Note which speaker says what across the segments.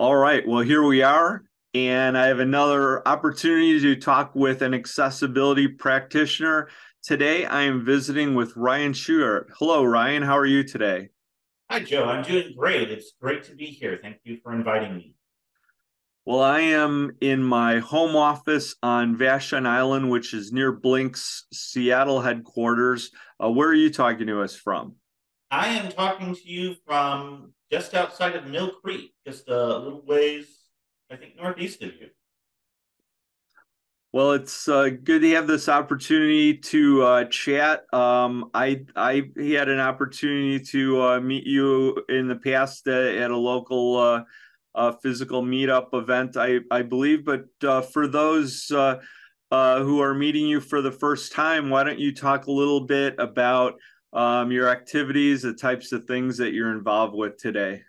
Speaker 1: All right. Well, here we are. And I have another opportunity to talk with an accessibility practitioner. Today, I am visiting with Ryan Shugart. Hello, Ryan. How are you today?
Speaker 2: Hi, Joe. I'm doing great. It's great to be here. Thank you for inviting me.
Speaker 1: Well, I am in my home office on Vashon Island, which is near Blink's Seattle headquarters. Uh, where are you talking to us from?
Speaker 2: I am talking to you from just outside of Mill Creek, just a little ways, I think, northeast of you.
Speaker 1: Well, it's uh, good to have this opportunity to uh, chat. Um, I I had an opportunity to uh, meet you in the past uh, at a local uh, uh, physical meetup event, I I believe. But for those who are meeting you for the first time, why don't you talk a little bit about um, your activities, the types of things that you're involved with today.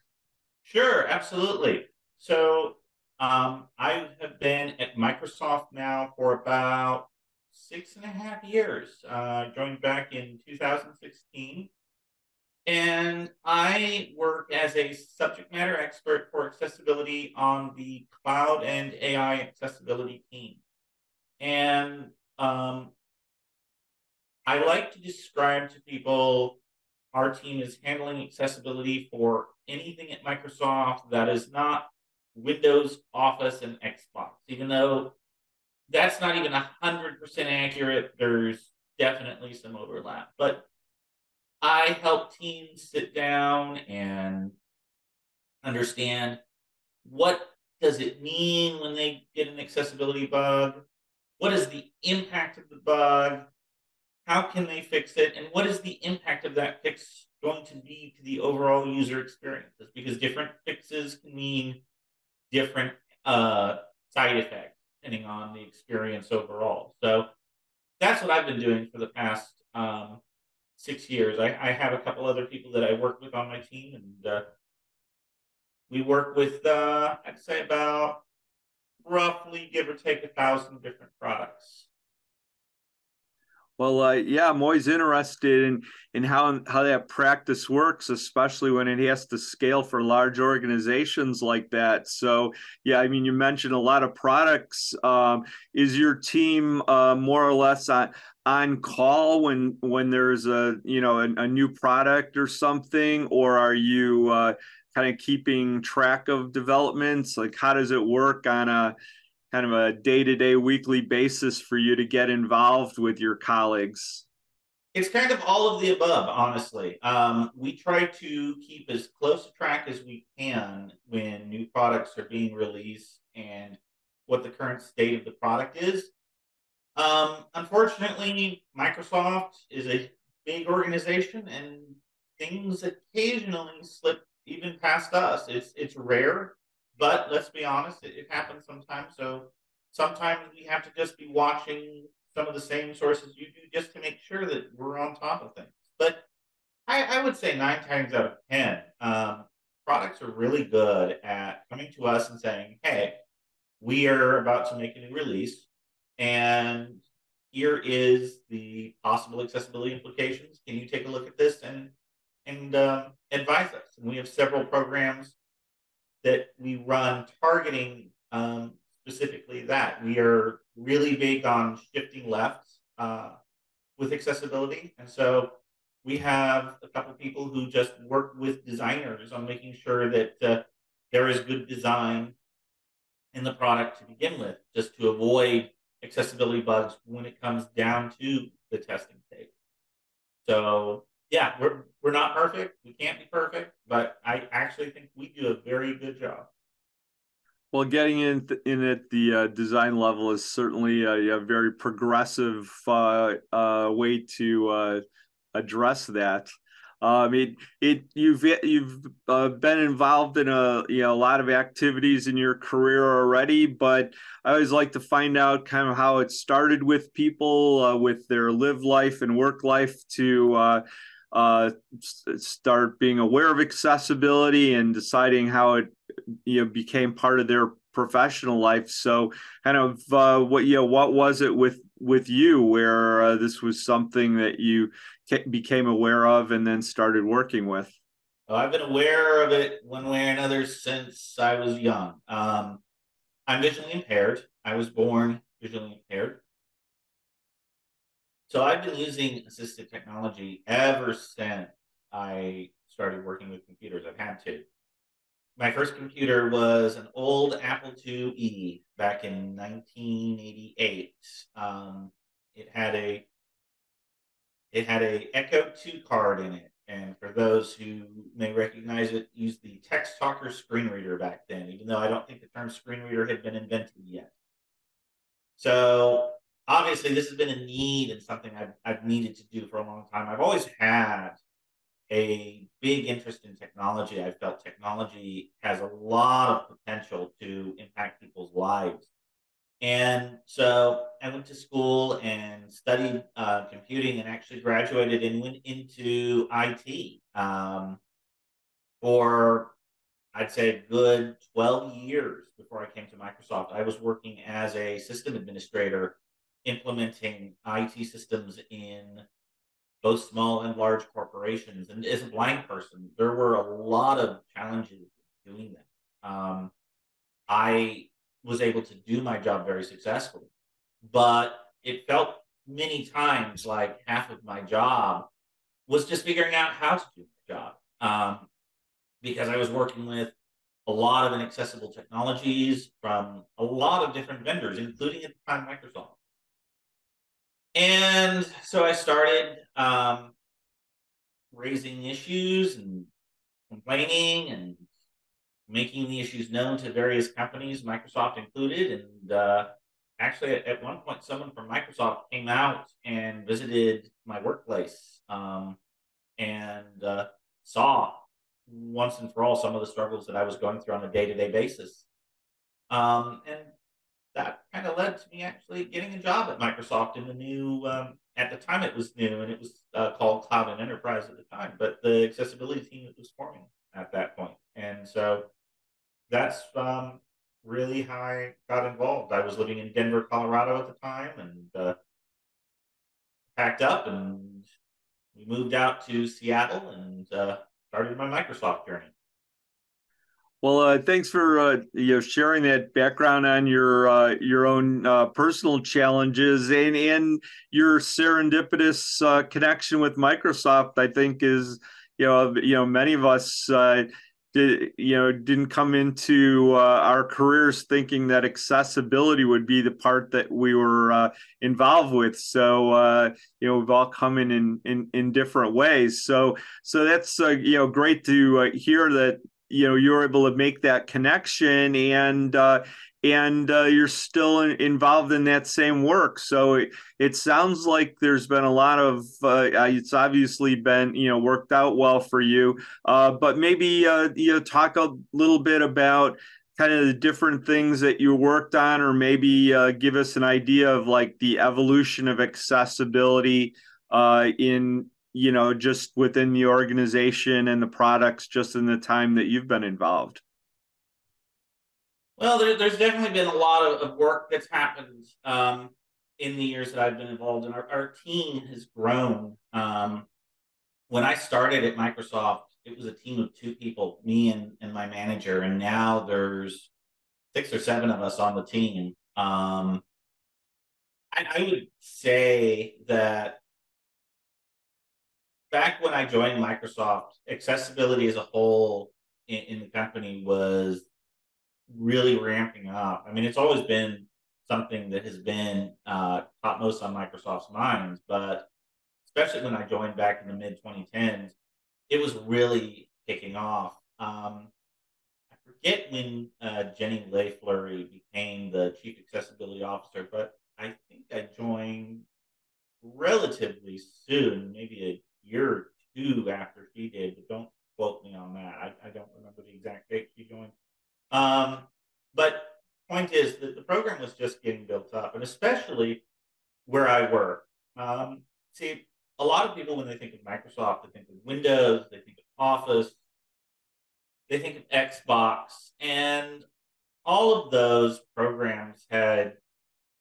Speaker 2: Sure, absolutely. So um, I have been at Microsoft now for about six and a half years. Uh, joined back in 2016. And I work as a subject matter expert for accessibility on the cloud and AI accessibility team. And um, I like to describe to people our team is handling accessibility for anything at Microsoft that is not Windows, Office, and Xbox. Even though that's not even 100% accurate, there's definitely some overlap. But I help teams sit down and understand what does it mean when they get an accessibility bug? What is the impact of the bug? How can they fix it? And what is the impact of that fix going to be to the overall user experiences? Because different fixes can mean different uh, side effects depending on the experience overall. So that's what i've been doing for the past um, six years. I, I, have a couple other people that i work with on my team and uh, we work with uh, i'd say about roughly give or take a thousand different products
Speaker 1: well, uh, yeah, I'm always interested in in how how that practice works, especially when it has to scale for large organizations like that. So, yeah, I mean, you mentioned a lot of products. Um, is your team uh, more or less on on call when when there's a you know a, a new product or something, or are you uh, kind of keeping track of developments? Like, how does it work on a kind of a day-to-day weekly basis for you to get involved with your colleagues?
Speaker 2: It's kind of all of the above honestly. Um, we try to keep as close a track as we can when new products are being released and what the current state of the product is. Um, unfortunately microsoft is a big organization and things occasionally slip even past us. It's it's rare but let's be honest, it, it happens sometimes. So sometimes we have to just be watching some of the same sources you do just to make sure that we're on top of things. But I, I would say nine times out of 10, um, products are really good at coming to us and saying, hey, we are about to make a new release, and here is the possible accessibility implications. Can you take a look at this and and um, advise us? And we have several programs that we run targeting um, specifically that. We are really big on shifting left uh, with accessibility. And so we have a couple people who just work with designers on making sure that uh, there is good design in the product to begin with, just to avoid accessibility bugs when it comes down to the testing phase. So yeah, we're we're not perfect. We can't be perfect, but I actually think we do a very good job.
Speaker 1: Well, getting in in at the uh, design level is certainly a, a very progressive uh, uh, way to uh, address that. Um, it it you've you've uh, been involved in a you know a lot of activities in your career already, but I always like to find out kind of how it started with people uh, with their live life and work life to uh, start being aware of accessibility and deciding how it you know became part of their professional life. So, kind of uh, what you know, what was it with with you where uh, this was something that you became aware of and then started working with?
Speaker 2: Well, I've been aware of it one way or another since I was young. Um, I'm visually impaired. I was born visually impaired. So I've been using assistive technology ever since I started working with computers. I've had to. My first computer was an old Apple IIe back in 1988. Um, it had a it had a Echo 2 card in it. And for those who may recognize it, used the Textalker screen reader back then, even though I don't think the term screen reader had been invented yet. So obviously this has been a need and something I've, I've needed to do for a long time. I've always had a big interest in technology. I felt technology has a lot of potential to impact people's lives. And so I went to school and studied uh, computing and actually graduated and went into IT um, for, I'd say, good 12 years before I came to Microsoft. I was working as a system administrator implementing IT systems in both small and large corporations. And as a blind person, there were a lot of challenges doing that. Um, I was able to do my job very successfully, but it felt many times like half of my job was just figuring out how to do my job um, because I was working with a lot of inaccessible technologies from a lot of different vendors, including at the time Microsoft. And so I started um, raising issues and complaining and making the issues known to various companies, Microsoft included. And uh, actually, at, one point, someone from Microsoft came out and visited my workplace um, and uh, saw once and for all some of the struggles that I was going through on a day to day basis. Um, and that kind of led to me actually getting a job at Microsoft in the new. Um, at the time, it was new and it was uh, called Cloud and Enterprise at the time, but the accessibility team was forming at that point, and so that's um, really how I got involved. I was living in Denver, Colorado at the time, and uh, packed up and we moved out to Seattle and uh, started my Microsoft journey.
Speaker 1: Well, uh, thanks for uh, you know sharing that background on your uh, your own uh, personal challenges and and your serendipitous uh, connection with Microsoft. I think is you know you know many of us uh, did you know didn't come into our careers thinking that accessibility would be the part that we were involved with. So you know we've all come in in in, in different ways. So so that's you know great to hear that you know you're able to make that connection and uh, and uh, you're still in, involved in that same work. So it, it sounds like there's been a lot of uh, it's obviously been you know worked out well for you. Uh, but maybe uh, you know talk a little bit about kind of the different things that you worked on or maybe uh, give us an idea of like the evolution of accessibility in you know, just within the organization and the products just in the time that you've been involved?
Speaker 2: Well, there, there's definitely been a lot of, of work that's happened um, in the years that I've been involved, and our, our team has grown. Um, when I started at Microsoft, it was a team of two people, me and, and my manager, and now there's six or seven of us on the team. Um, I, I would say that back when I joined Microsoft, accessibility as a whole in, in, the company was really ramping up. I mean, it's always been something that has been uh, topmost on Microsoft's minds, but especially when I joined back in the mid 2010s, it was really kicking off. Um, I forget when uh, Jenny Lay-Flurrie became the chief accessibility officer, but I think I joined relatively soon, maybe a year two after she did, but don't quote me on that. I, I don't remember the exact date she joined. Um, but point is that the program was just getting built up, and especially where I work. Um, see, a lot of people when they think of Microsoft, they think of Windows, they think of Office, they think of Xbox, and all of those programs had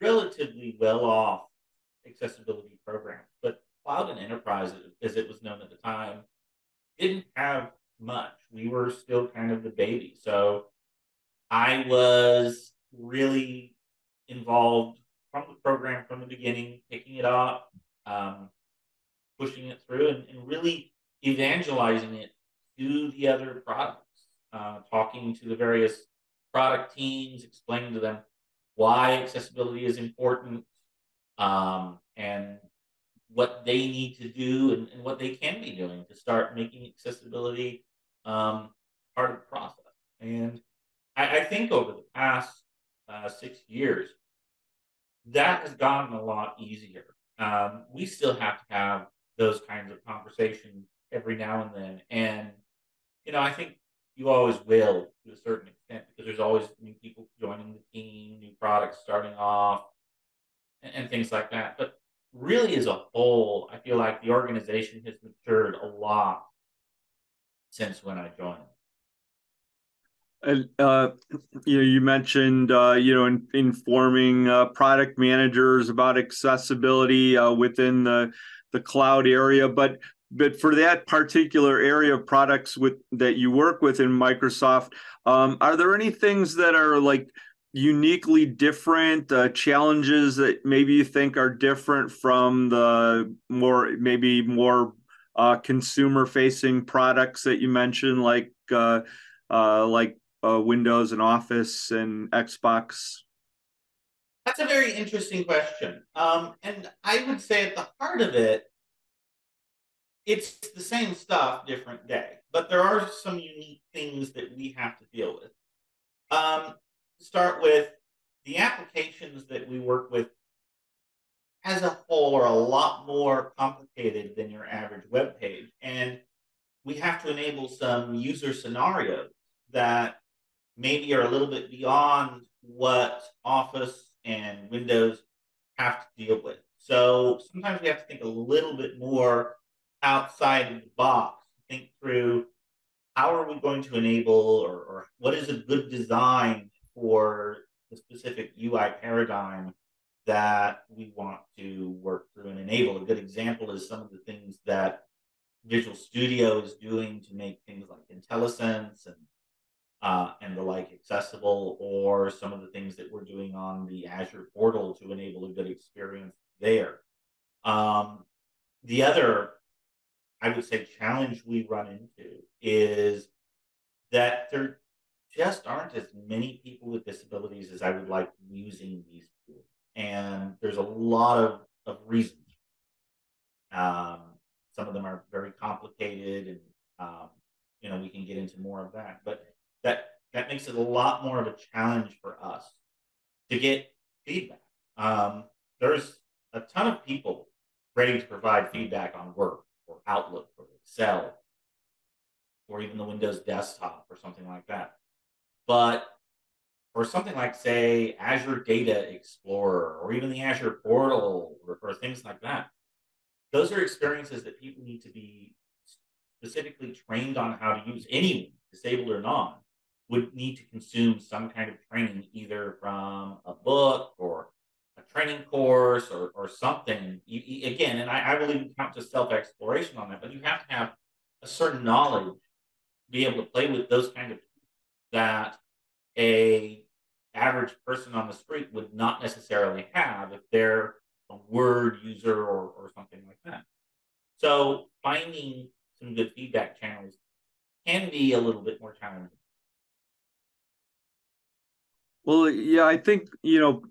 Speaker 2: relatively well off accessibility programs. Cloud and Enterprise, as it was known at the time, didn't have much. We were still kind of the baby. So I was really involved from the program from the beginning, picking it up, um, pushing it through, and, and, really evangelizing it to the other products, uh, talking to the various product teams, explaining to them why accessibility is important um, and what they need to do and, and, what they can be doing to start making accessibility um, part of the process. And I, I think over the past uh, six years, that has gotten a lot easier. Um, we still have to have those kinds of conversations every now and then. And, you know, I think you always will to a certain extent because there's always new people joining the team, new products starting off, and, and things like that. But really, as a whole, I feel like the organization has matured a lot since when I joined.
Speaker 1: And uh, you know, you mentioned uh, you know in, informing uh, product managers about accessibility uh, within the the cloud area, but but for that particular area of products with that you work with in Microsoft, um, are there any things that are like uniquely different uh, challenges that maybe you think are different from the more maybe more uh, consumer facing products that you mentioned like uh, uh, like uh, Windows and Office and Xbox?
Speaker 2: That's a very interesting question. Um, and I would say at the heart of it, it's the same stuff, different day. But there are some unique things that we have to deal with. Um, start with the applications that we work with as a whole are a lot more complicated than your average web page. And we have to enable some user scenarios that maybe are a little bit beyond what Office and Windows have to deal with. So sometimes we have to think a little bit more outside of the box, think through how are we going to enable or, or what is a good design for the specific UI paradigm that we want to work through and enable. A good example is some of the things that Visual Studio is doing to make things like IntelliSense and uh, and the like accessible, or some of the things that we're doing on the Azure portal to enable a good experience there. Um, the other, I would say, challenge we run into is that there just aren't as many people with disabilities as I would like using these tools. And there's a lot of, of reasons. Um, some of them are very complicated and um, you know we can get into more of that but that that makes it a lot more of a challenge for us to get feedback. Um, there's a ton of people ready to provide feedback on Word or Outlook or Excel or even the Windows desktop or something like that. But for something like, say, Azure Data Explorer or even the Azure Portal or, or things like that, those are experiences that people need to be specifically trained on how to use, anyone, disabled or non would need to consume some kind of training, either from a book or a training course or, or something. You, you, again, and I, I will even count to self exploration on that, but you have to have a certain knowledge to be able to play with those kind of that a average person on the street would not necessarily have if they're a word user or, or something like that. So finding some good feedback channels can be a little bit more challenging.
Speaker 1: Well, yeah, I think, you know,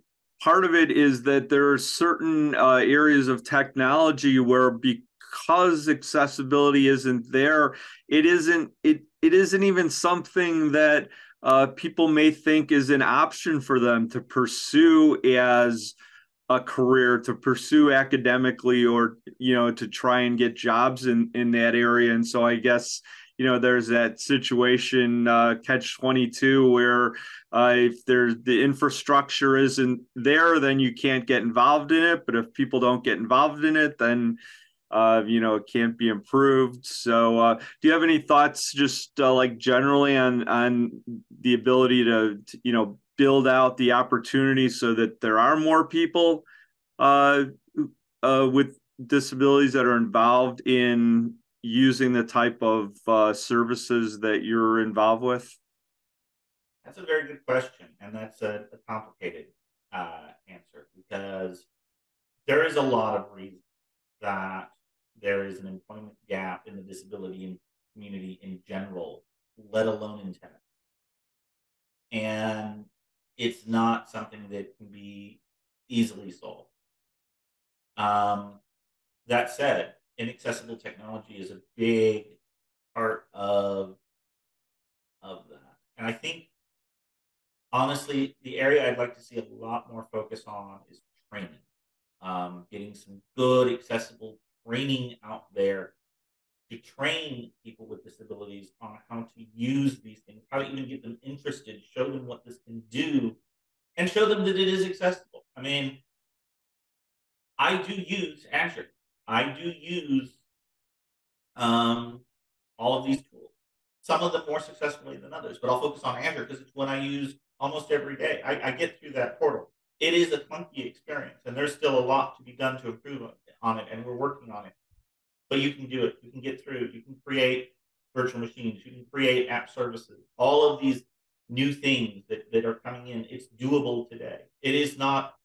Speaker 1: part of it is that there are certain uh, areas of technology where because accessibility isn't there, it isn't it it isn't even something that uh, people may think is an option for them to pursue as a career to pursue academically or you know to try and get jobs in in that area. And so i guess you know there's that situation uh, catch 22 where uh, if there's the infrastructure isn't there then you can't get involved in it. But if people don't get involved in it then uh, you know it can't be improved so uh, do you have any thoughts just uh, like generally on on the ability to, to you know build out the opportunities so that there are more people uh, uh, with disabilities that are involved in using the type of uh, services that you're involved with?
Speaker 2: That's a very good question, and that's a, a complicated answer because there is a lot of reasons that there is an employment gap in the disability community in general, let alone in tech. And it's not something that can be easily solved. Um, that said, inaccessible technology is a big part of of that. And I think honestly, the area I'd like to see a lot more focus on is training. Um, getting some good accessible training out there to train people with disabilities on how to use these things, how to even get them interested, show them what this can do, and show them that it is accessible. I mean, I do use Azure. I do use um, all of these tools. Some of them more successfully than others, but I'll focus on Azure because it's one I use almost every day. I, I, get through that portal. It is a clunky experience, and there's still a lot to be done to improve on it, and we're working on it. But you can do it. You can get through. You can create virtual machines. You can create app services. All of these new things that, that are coming in, it's doable today. It is not,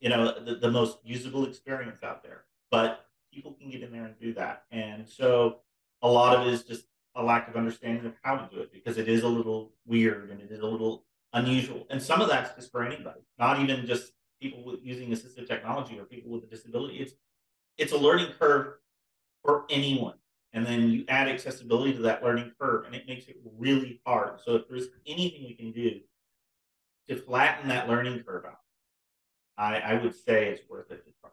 Speaker 2: you know, the, the most usable experience out there but people can get in there and do that. And so a lot of it is just a lack of understanding of how to do it because it is a little weird and it is a little unusual. And some of that's just for anybody, not even just people with, using assistive technology or people with a disability. It's it's a learning curve for anyone. And then you add accessibility to that learning curve and it makes it really hard. So if there's anything we can do to flatten that learning curve out, I, I would say it's worth it to try.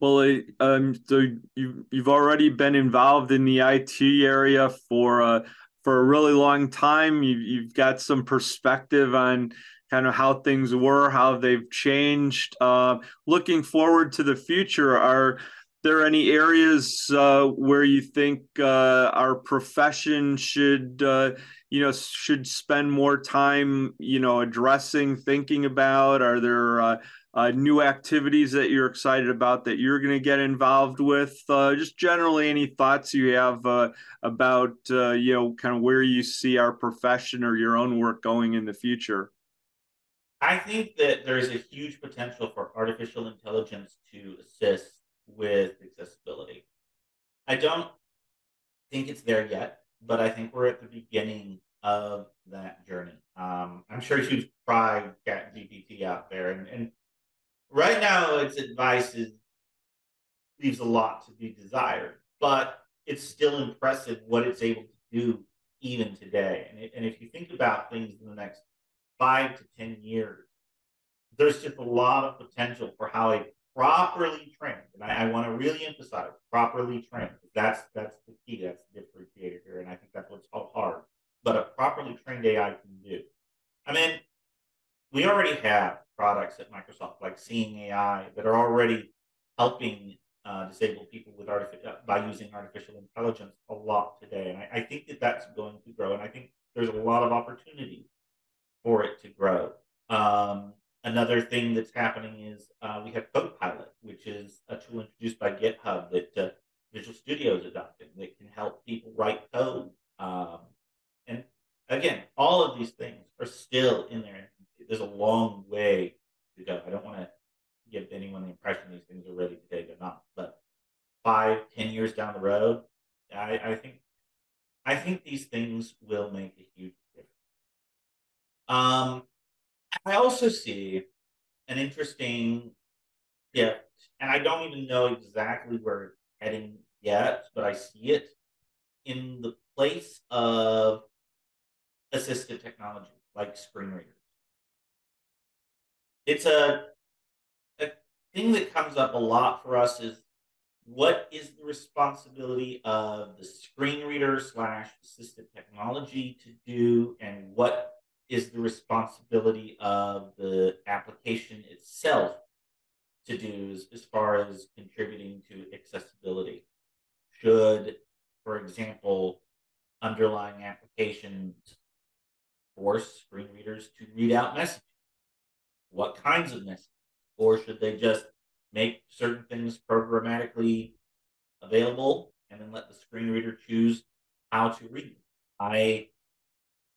Speaker 1: Well, um, so you you've already been involved in the IT area for uh, for a really long time. You've you've got some perspective on kind of how things were, how they've changed. Uh, looking forward to the future, are there any areas uh, where you think uh, our profession should, uh, you know, should spend more time, you know, addressing, thinking about? Are there uh, uh, new activities that you're excited about that you're going to get involved with? Just generally, any thoughts you have about you know kind of where you see our profession or your own work going in the future?
Speaker 2: I think that there is a huge potential for artificial intelligence to assist with accessibility. I don't think it's there yet, but I think we're at the beginning of that journey. Um, I'm sure you've tried ChatGPT out there, and, and right now its advice is leaves a lot to be desired, but it's still impressive what it's able to do even today. And, it, and if you think about things in the next five to 10 years, there's just a lot of potential for how a properly trained, and I, I want to really emphasize properly trained. That's that's the key. That's the differentiator here, and I think that's what's hard. But a properly trained AI can do. I mean, we already have products at Microsoft like Seeing AI that are already helping uh, disabled people with artificial uh, by using artificial intelligence a lot today, and I, I, think that that's going to grow, and I think there's a lot of opportunity for it to grow. Um, another thing that's happening is uh, we have Copilot, which is a tool introduced by GitHub that uh, Visual Studio is adopting that can help people write code. Um, and again, all of these things are still in there there's a long way to go. I don't want to give anyone the impression these things are ready today. They're not. But five, ten years down the road, I, I think I think these things will make a huge. Um, I also see an interesting shift, and I don't even know exactly where it's heading yet, but I see it in the place of assistive technology like screen readers. it's a, a thing that comes up a lot for us is what is the responsibility of the screen reader slash assistive technology to do and what is the responsibility of the application itself to do as, far as contributing to accessibility should for example underlying applications force screen readers to read out messages what kinds of messages or should they just make certain things programmatically available and then let the screen reader choose how to read. Them? I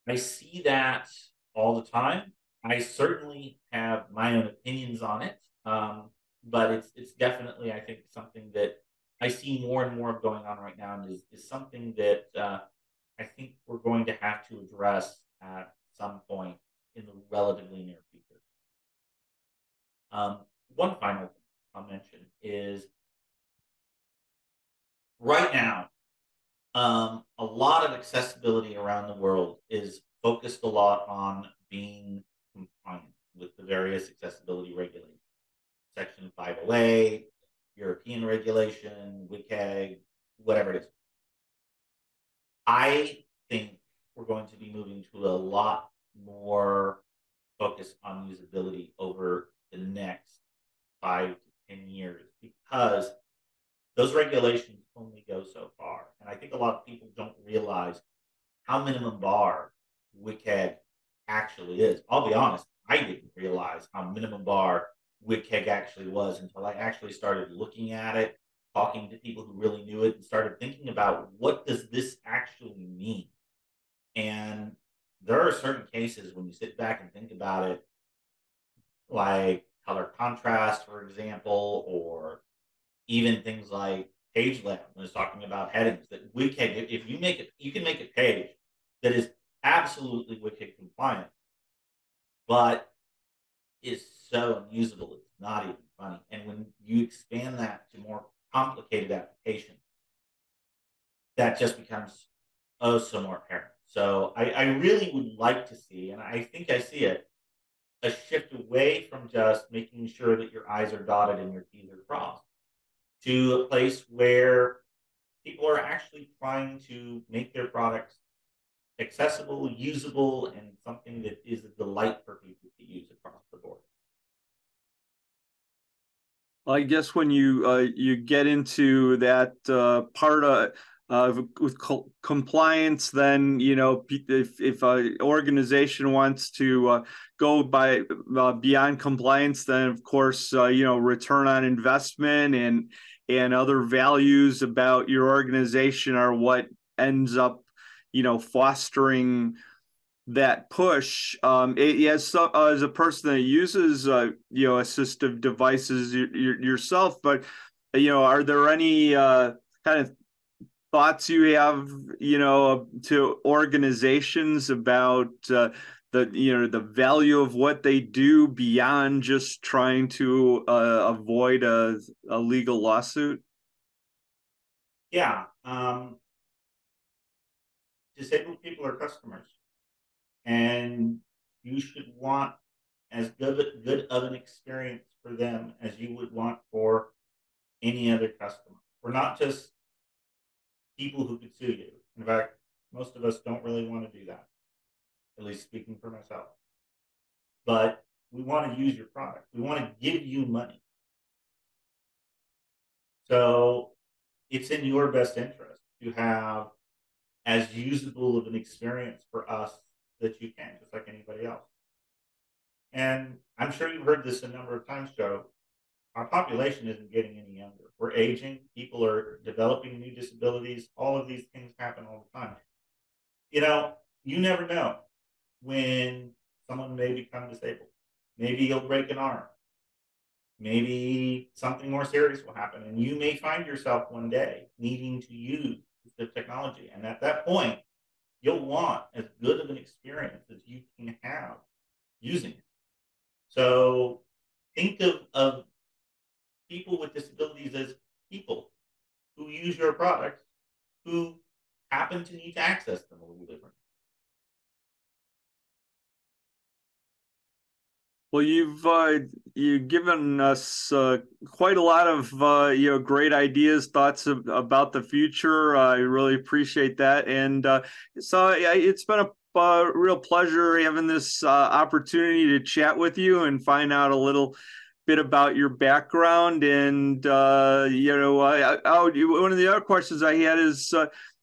Speaker 2: I see that all the time. I certainly have my own opinions on it, um, but it's it's definitely I think something that I see more and more of going on right now, and is is something that uh, I think we're going to have to address at some point in the relatively near future. Um, one final I'll mention is right now, um, a lot of accessibility around the world is focused a lot on being compliant with the various accessibility regulations. Section 508, European regulation, WCAG, whatever it is. I think we're going to be moving to a lot more focus on usability over the next five to 10 years because those regulations only go so far. And I think a lot of people don't realize how minimum bar WCAG actually is. I'll be honest, I didn't realize how minimum bar WCAG actually was until I actually started looking at it, talking to people who really knew it, and started thinking about what does this actually mean. And there are certain cases when you sit back and think about it, like color contrast, for example, or even things like page layout when it's talking about headings that WCAG, if you make it, you can make a page that is absolutely WCAG compliant, but is so unusable, it's not even funny. And when you expand that to more complicated applications, that just becomes oh so more apparent. So I, I really would like to see, and I think I see it, a shift away from just making sure that your I's are dotted and your T's are crossed to a place where people are actually trying to make their products accessible, usable, and something that is a delight for people to use across the board.
Speaker 1: I guess when you uh, you get into that uh, part of uh, with co- compliance, then you know if if an organization wants to uh, go by uh, beyond compliance, then of course uh, you know return on investment and and other values about your organization are what ends up you know fostering that push. Um it, as uh, as a person that uses uh, you know assistive devices y- y- yourself but you know are there any uh kind of thoughts you have, you know, to organizations about uh, the you know the value of what they do beyond just trying to uh, avoid a, a legal lawsuit?
Speaker 2: Yeah, um, disabled people are customers, and you should want as good good of an experience for them as you would want for any other customer. We're not just people who could sue you. In fact, most of us don't really want to do that, at least speaking for myself. But we want to use your product, we want to give you money. So it's in your best interest to have as usable of an experience for us that you can, just like anybody else. And I'm sure you've heard this a number of times, Joe our population isn't getting any younger. We're aging. People are developing new disabilities. All of these things happen all the time. You know, you never know when someone may become disabled. Maybe you'll break an arm. Maybe something more serious will happen. And you may find yourself one day needing to use the technology. And at that point, you'll want as good of an experience as you can have using it. So think of, of people with disabilities as people who use your products who happen to need to access them a little different.
Speaker 1: Well, you've uh, you've given us uh, quite a lot of uh, you know great ideas, thoughts of, about the future. I really appreciate that, and uh, so it's been a uh, real pleasure having this uh, opportunity to chat with you and find out a little bit about your background. And you know, I, I, one of the other questions I had is,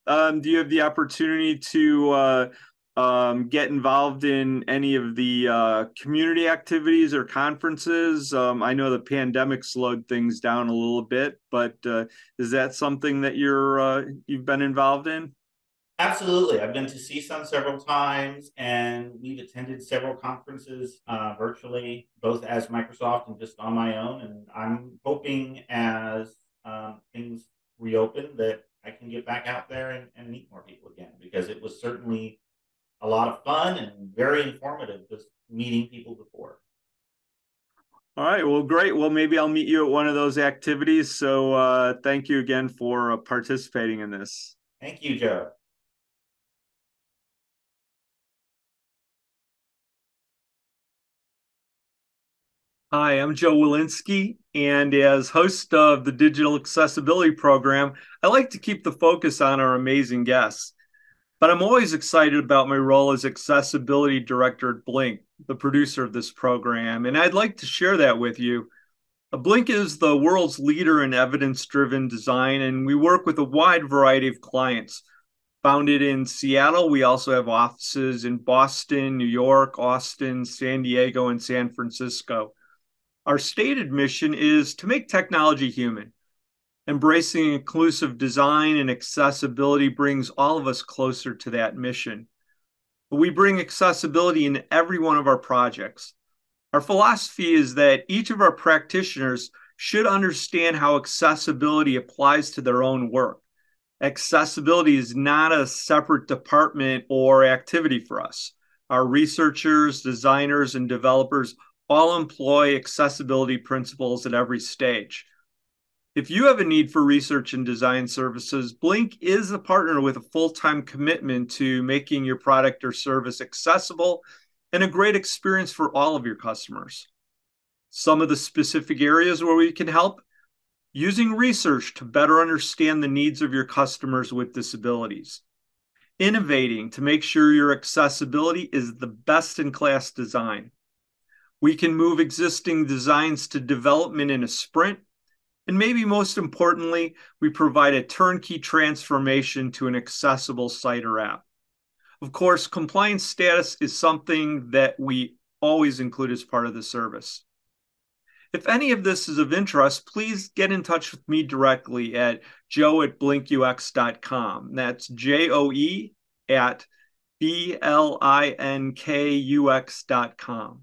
Speaker 1: um, do you have the opportunity to um, get involved in any of the uh, community activities or conferences? Um, I know the pandemic slowed things down a little bit, but uh, is that something that you're uh, you've been involved in?
Speaker 2: Absolutely, I've been to CSUN several times, and we've attended several conferences uh, virtually, both as Microsoft and just on my own. And I'm hoping as um, things reopen that I can get back out there and, and meet more people again because it was certainly a lot of fun and very informative just meeting people before.
Speaker 1: All right. Well, great. Well, maybe I'll meet you at one of those activities. So uh, thank you again for uh, participating in this.
Speaker 2: Thank you, Joe.
Speaker 1: Hi, I'm Joe Welinske, and as host of the Digital Accessibility Program, I like to keep the focus on our amazing guests. But I'm always excited about my role as accessibility director at Blink, the producer of this program, and I'd like to share that with you. Uh, Blink is the world's leader in evidence driven design, and we work with a wide variety of clients. Founded in Seattle, we also have offices in Boston, New York, Austin, San Diego, and San Francisco. Our stated mission is to make technology human Embracing inclusive design and accessibility brings all of us closer to that mission. We bring accessibility in every one of our projects. Our philosophy is that each of our practitioners should understand how accessibility applies to their own work. Accessibility is not a separate department or activity for us. Our researchers, designers, and developers all employ accessibility principles at every stage. If you have a need for research and design services, Blink is a partner with a full time commitment to making your product or service accessible and a great experience for all of your customers. Some of the specific areas where we can help using research to better understand the needs of your customers with disabilities, innovating to make sure your accessibility is the best in class design. We can move existing designs to development in a sprint and maybe most importantly, we provide a turnkey transformation to an accessible site or app. Of course, compliance status is something that we always include as part of the service. If any of this is of interest, please get in touch with me directly at joe at blinkux.com. That's J O E at B L I N K U X.com.